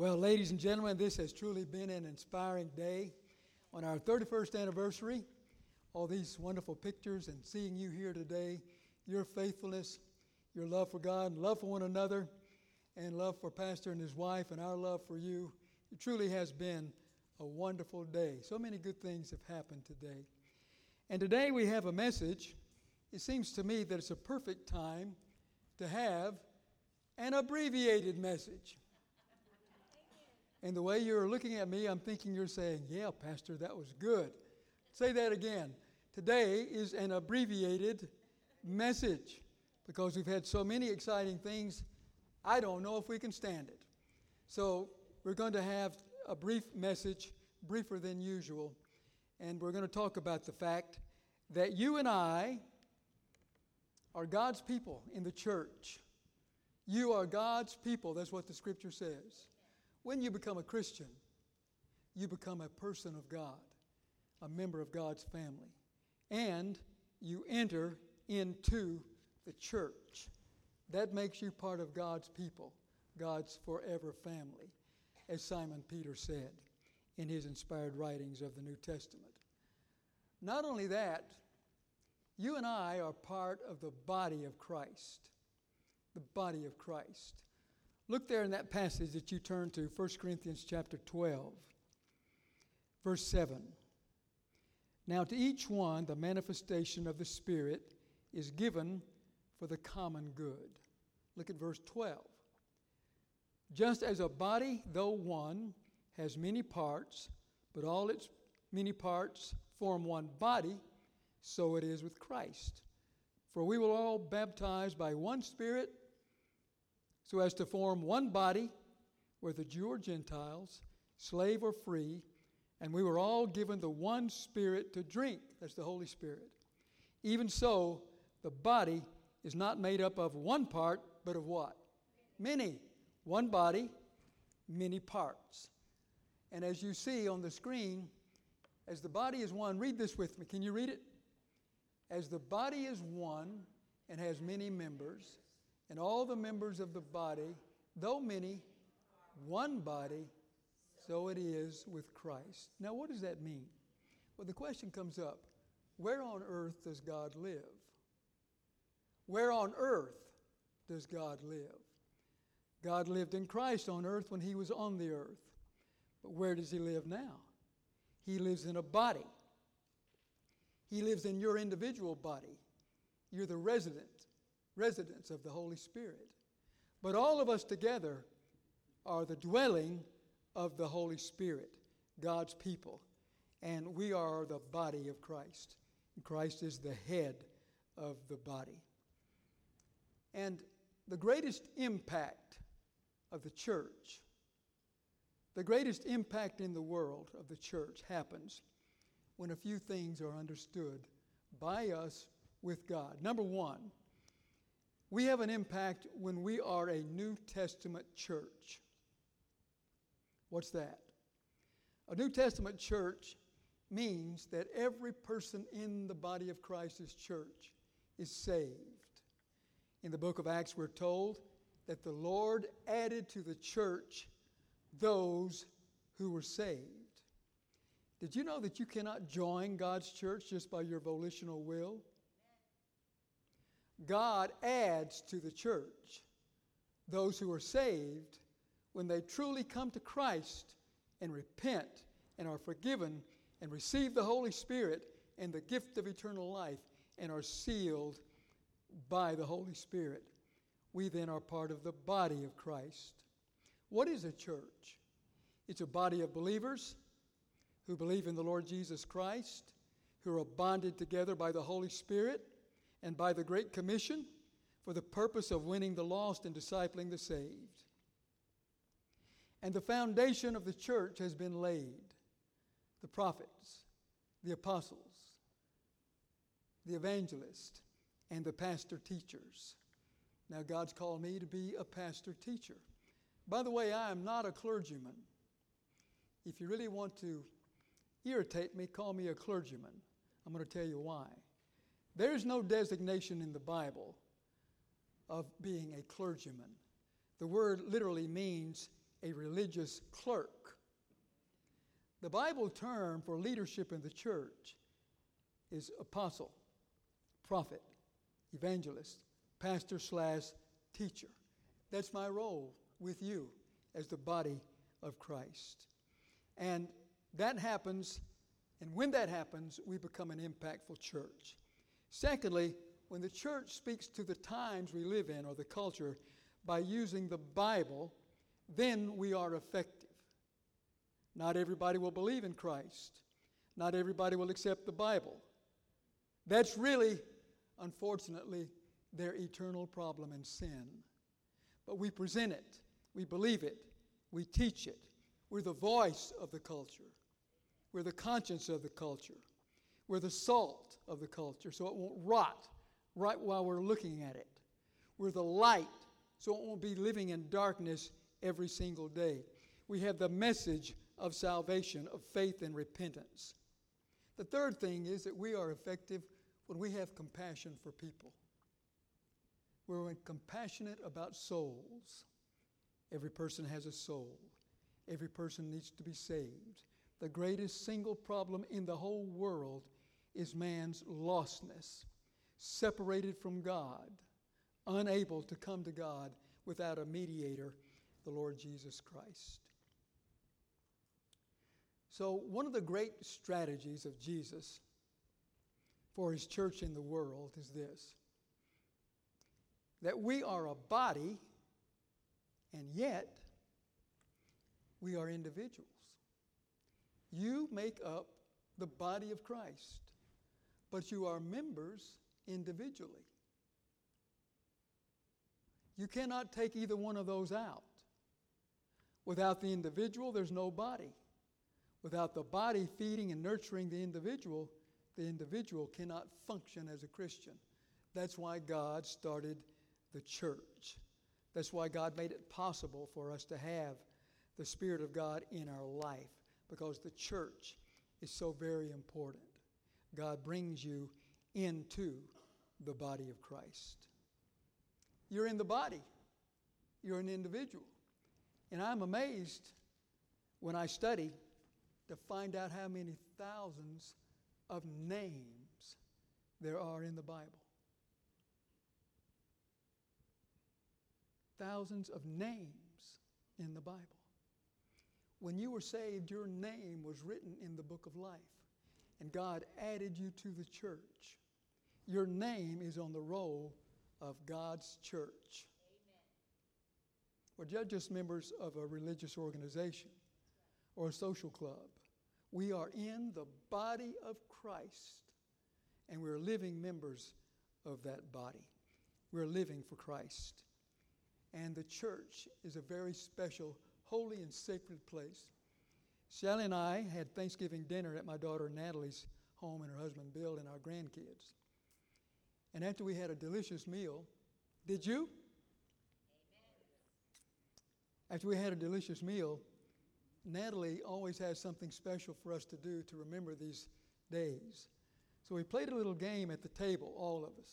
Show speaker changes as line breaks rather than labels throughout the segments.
Well, ladies and gentlemen, this has truly been an inspiring day. On our 31st anniversary, all these wonderful pictures and seeing you here today, your faithfulness, your love for God, love for one another, and love for Pastor and his wife, and our love for you, it truly has been a wonderful day. So many good things have happened today. And today we have a message. It seems to me that it's a perfect time to have an abbreviated message. And the way you're looking at me, I'm thinking you're saying, Yeah, Pastor, that was good. Say that again. Today is an abbreviated message because we've had so many exciting things, I don't know if we can stand it. So we're going to have a brief message, briefer than usual, and we're going to talk about the fact that you and I are God's people in the church. You are God's people. That's what the scripture says. When you become a Christian, you become a person of God, a member of God's family, and you enter into the church. That makes you part of God's people, God's forever family, as Simon Peter said in his inspired writings of the New Testament. Not only that, you and I are part of the body of Christ. The body of Christ. Look there in that passage that you turn to, 1 Corinthians chapter 12, verse 7. Now, to each one, the manifestation of the Spirit is given for the common good. Look at verse 12. Just as a body, though one, has many parts, but all its many parts form one body, so it is with Christ. For we were all baptized by one Spirit so as to form one body, whether Jew or Gentiles, slave or free, and we were all given the one Spirit to drink. That's the Holy Spirit. Even so, the body is not made up of one part, but of what? Many. One body, many parts. And as you see on the screen, as the body is one, read this with me. Can you read it? As the body is one and has many members, and all the members of the body, though many, one body, so it is with Christ. Now, what does that mean? Well, the question comes up where on earth does God live? Where on earth does God live? God lived in Christ on earth when he was on the earth. But where does he live now? He lives in a body. He lives in your individual body. You're the resident residence of the Holy Spirit. But all of us together are the dwelling of the Holy Spirit, God's people. And we are the body of Christ. Christ is the head of the body. And the greatest impact of the church, the greatest impact in the world of the church happens when a few things are understood by us with God. Number one, we have an impact when we are a New Testament church. What's that? A New Testament church means that every person in the body of Christ's church is saved. In the book of Acts, we're told that the Lord added to the church those who were saved. Did you know that you cannot join God's church just by your volitional will? God adds to the church those who are saved when they truly come to Christ and repent and are forgiven and receive the Holy Spirit and the gift of eternal life and are sealed by the Holy Spirit. We then are part of the body of Christ. What is a church? It's a body of believers who believe in the Lord Jesus Christ, who are bonded together by the Holy Spirit and by the Great Commission for the purpose of winning the lost and discipling the saved. And the foundation of the church has been laid the prophets, the apostles, the evangelists, and the pastor teachers. Now, God's called me to be a pastor teacher. By the way, I am not a clergyman. If you really want to irritate me, call me a clergyman. I'm going to tell you why. There's no designation in the Bible of being a clergyman. The word literally means a religious clerk. The Bible term for leadership in the church is apostle, prophet, evangelist, pastor slash teacher. That's my role with you as the body of Christ. And that happens, and when that happens, we become an impactful church. Secondly, when the church speaks to the times we live in or the culture by using the Bible, then we are effective. Not everybody will believe in Christ. Not everybody will accept the Bible. That's really, unfortunately, their eternal problem and sin. But we present it, we believe it, we teach it. We're the voice of the culture, we're the conscience of the culture, we're the salt of the culture, so it won't rot right while we're looking at it. We're the light, so it won't be living in darkness every single day. We have the message of salvation, of faith and repentance. The third thing is that we are effective when we have compassion for people. We're compassionate about souls. Every person has a soul, every person needs to be saved. The greatest single problem in the whole world is man's lostness separated from God, unable to come to God without a mediator, the Lord Jesus Christ. So, one of the great strategies of Jesus for his church in the world is this that we are a body, and yet we are individuals. You make up the body of Christ, but you are members individually. You cannot take either one of those out. Without the individual, there's no body. Without the body feeding and nurturing the individual, the individual cannot function as a Christian. That's why God started the church. That's why God made it possible for us to have the Spirit of God in our life, because the church is so very important. God brings you into the body of Christ. You're in the body, you're an individual. And I'm amazed when I study to find out how many thousands of names there are in the Bible. Thousands of names in the Bible. When you were saved, your name was written in the book of life, and God added you to the church. Your name is on the roll of God's church. Amen. Well, you're just members of a religious organization or a social club. We are in the body of Christ, and we're living members of that body. We're living for Christ. And the church is a very special, holy, and sacred place. Shelly and I had Thanksgiving dinner at my daughter Natalie's home and her husband Bill and our grandkids. And after we had a delicious meal, did you? Amen. After we had a delicious meal, Natalie always has something special for us to do to remember these days. So we played a little game at the table, all of us.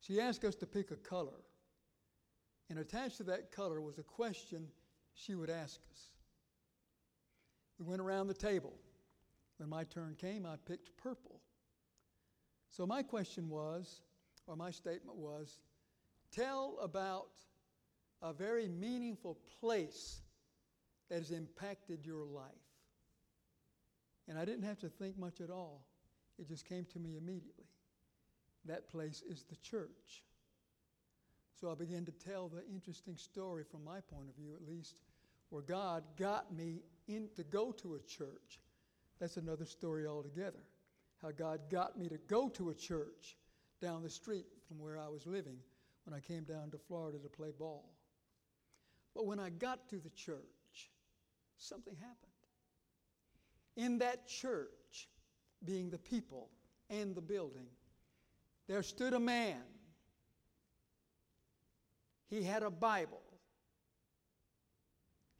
She asked us to pick a color. And attached to that color was a question she would ask us. We went around the table. When my turn came, I picked purple. So, my question was, or my statement was, tell about a very meaningful place that has impacted your life. And I didn't have to think much at all, it just came to me immediately. That place is the church. So I began to tell the interesting story from my point of view, at least, where God got me in to go to a church. That's another story altogether how God got me to go to a church down the street from where I was living when I came down to Florida to play ball. But when I got to the church, something happened. In that church, being the people and the building, there stood a man. He had a Bible.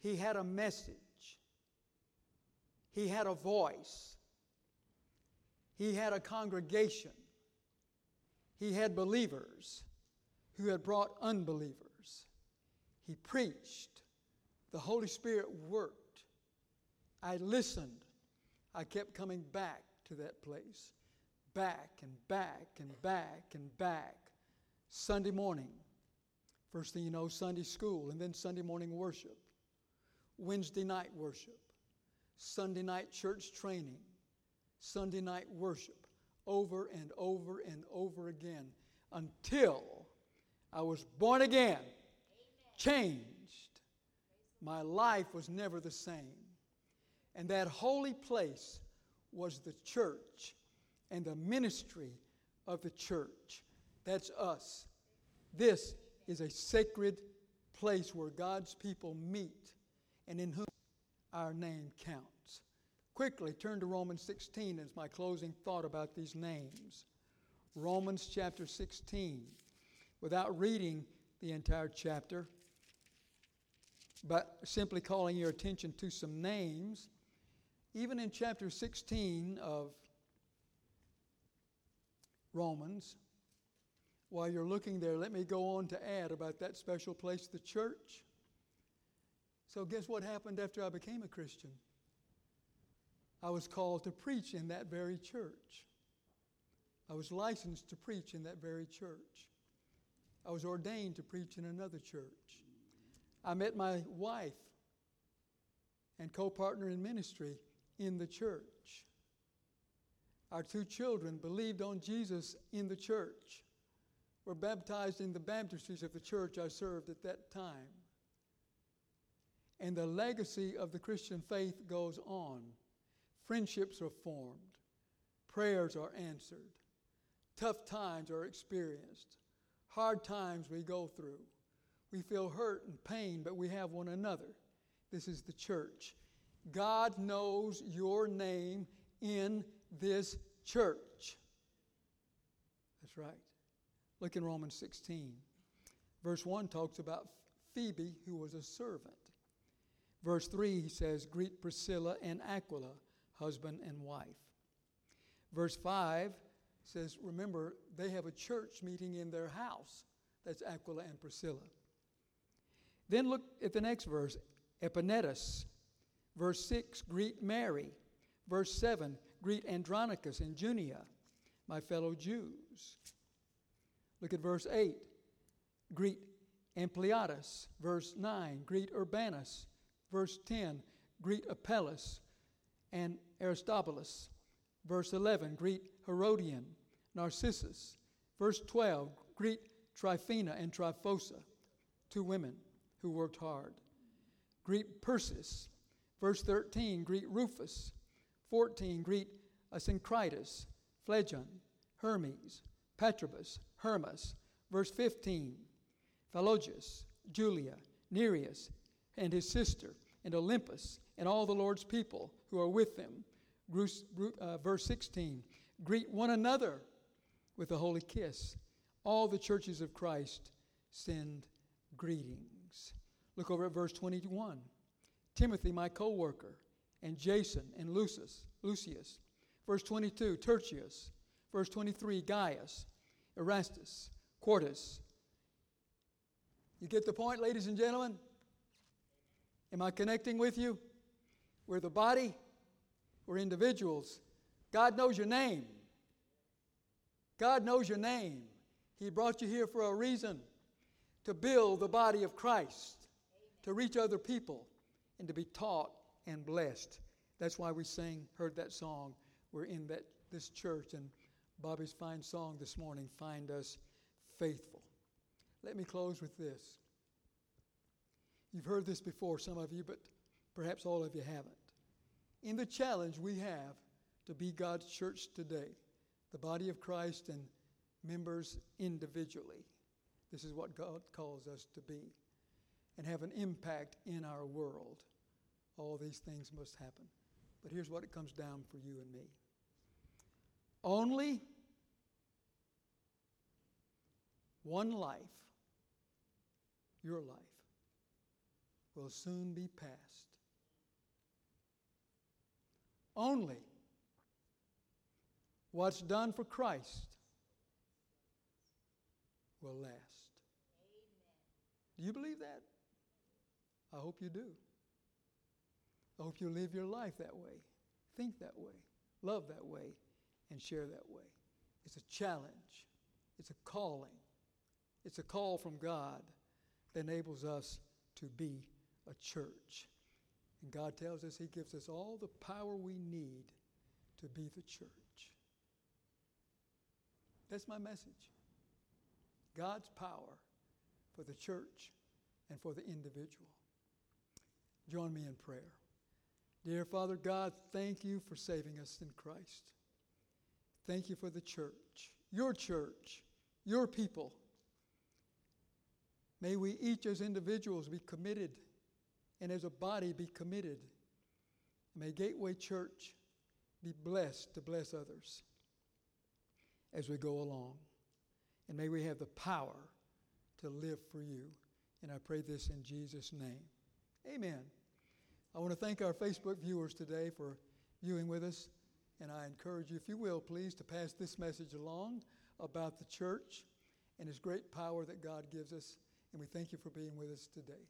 He had a message. He had a voice. He had a congregation. He had believers who had brought unbelievers. He preached The Holy Spirit worked. I listened. I kept coming back to that place. Back and back and back and back. Sunday morning. First thing you know, Sunday school, and then Sunday morning worship. Wednesday night worship. Sunday night church training. Sunday night worship. Over and over and over again until I was born again, changed. My life was never the same. And that holy place was the church and the ministry of the church. That's us. This is a sacred place where God's people meet and in whom our name counts. Quickly turn to Romans 16 as my closing thought about these names. Romans chapter 16. Without reading the entire chapter, but simply calling your attention to some names, even in chapter 16 of Romans, while you're looking there, let me go on to add about that special place, the church. So, guess what happened after I became a Christian? I was called to preach in that very church. I was licensed to preach in that very church. I was ordained to preach in another church. I met my wife and co partner in ministry in the church. Our two children believed on Jesus in the church, were baptized in the baptistries of the church I served at that time. And the legacy of the Christian faith goes on. Friendships are formed, prayers are answered, tough times are experienced, hard times we go through. We feel hurt and pain, but we have one another. This is the church. God knows your name in this church. That's right. Look in Romans 16. Verse 1 talks about Phoebe, who was a servant. Verse 3 he says, Greet Priscilla and Aquila, husband and wife. Verse 5 says, Remember, they have a church meeting in their house. That's Aquila and Priscilla. Then look at the next verse, Epaenetus. Verse 6, greet Mary. Verse 7, greet Andronicus and Junia, my fellow Jews. Look at verse 8, greet Ampliatus. Verse 9, greet Urbanus. Verse 10, greet Apelles and Aristobulus. Verse 11, greet Herodion, Narcissus. Verse 12, greet Tryphena and Tryphosa, two women who worked hard. Greet Persis. Verse 13, greet Rufus. 14, greet Asyncritus, Phlegon, Hermes, Patrobas, Hermas. Verse 15, Philologus, Julia, Nereus, and his sister, and Olympas, and all the Lord's people who are with them. Uh, verse 16, greet one another with a holy kiss. All the churches of Christ send greetings. Look over at verse 21. Timothy, my co worker, and Jason and Lucius, Lucius. Verse 22, Tertius. Verse 23, Gaius, Erastus, Quartus. You get the point, ladies and gentlemen? Am I connecting with you? We're the body, we're individuals. God knows your name. God knows your name. He brought you here for a reason to build the body of Christ, to reach other people, and to be taught and blessed. That's why we sing, heard that song. We're in that this church, and Bobby's fine song this morning, Find Us Faithful. Let me close with this. You've heard this before, some of you, but perhaps all of you haven't. In the challenge we have to be God's church today, the body of Christ and members individually, this is what God calls us to be and have an impact in our world. All these things must happen. But here's what it comes down for you and me only one life, your life, will soon be past. Only what's done for Christ will last. Do you believe that? I hope you do. I hope you live your life that way, think that way, love that way, and share that way. It's a challenge, it's a calling, it's a call from God that enables us to be a church. And God tells us He gives us all the power we need to be the church. That's my message. God's power for the church and for the individual. Join me in prayer. Dear Father God, thank you for saving us in Christ. Thank you for the church, your church, your people. May we each as individuals be committed and as a body be committed. May Gateway Church be blessed to bless others as we go along. And may we have the power to live for you. And I pray this in Jesus' name. Amen. I want to thank our Facebook viewers today for viewing with us. And I encourage you, if you will, please, to pass this message along about the church and its great power that God gives us. And we thank you for being with us today.